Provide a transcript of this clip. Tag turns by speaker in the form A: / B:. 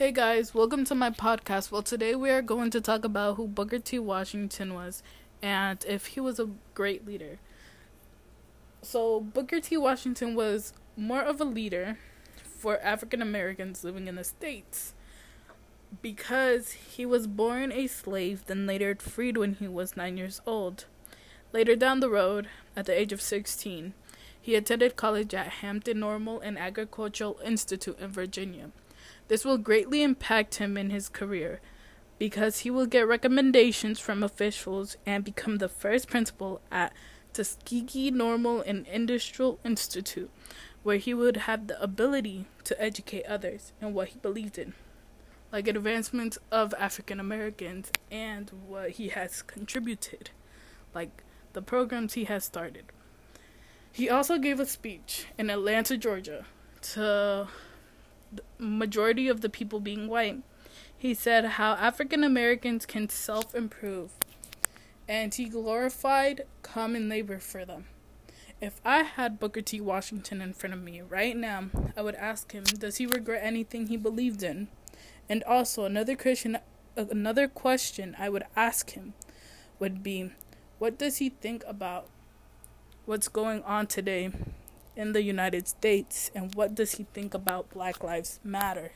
A: Hey guys, welcome to my podcast. Well, today we are going to talk about who Booker T. Washington was and if he was a great leader. So, Booker T. Washington was more of a leader for African Americans living in the States because he was born a slave, then later freed when he was nine years old. Later down the road, at the age of 16, he attended college at Hampton Normal and Agricultural Institute in Virginia. This will greatly impact him in his career because he will get recommendations from officials and become the first principal at Tuskegee Normal and Industrial Institute, where he would have the ability to educate others in what he believed in, like advancements of African Americans and what he has contributed, like the programs he has started. He also gave a speech in Atlanta, Georgia, to majority of the people being white. He said how African Americans can self improve, and he glorified common labor for them. If I had Booker T. Washington in front of me right now, I would ask him, does he regret anything he believed in? And also another question, another question I would ask him would be, what does he think about what's going on today in the United States and what does he think about Black Lives Matter?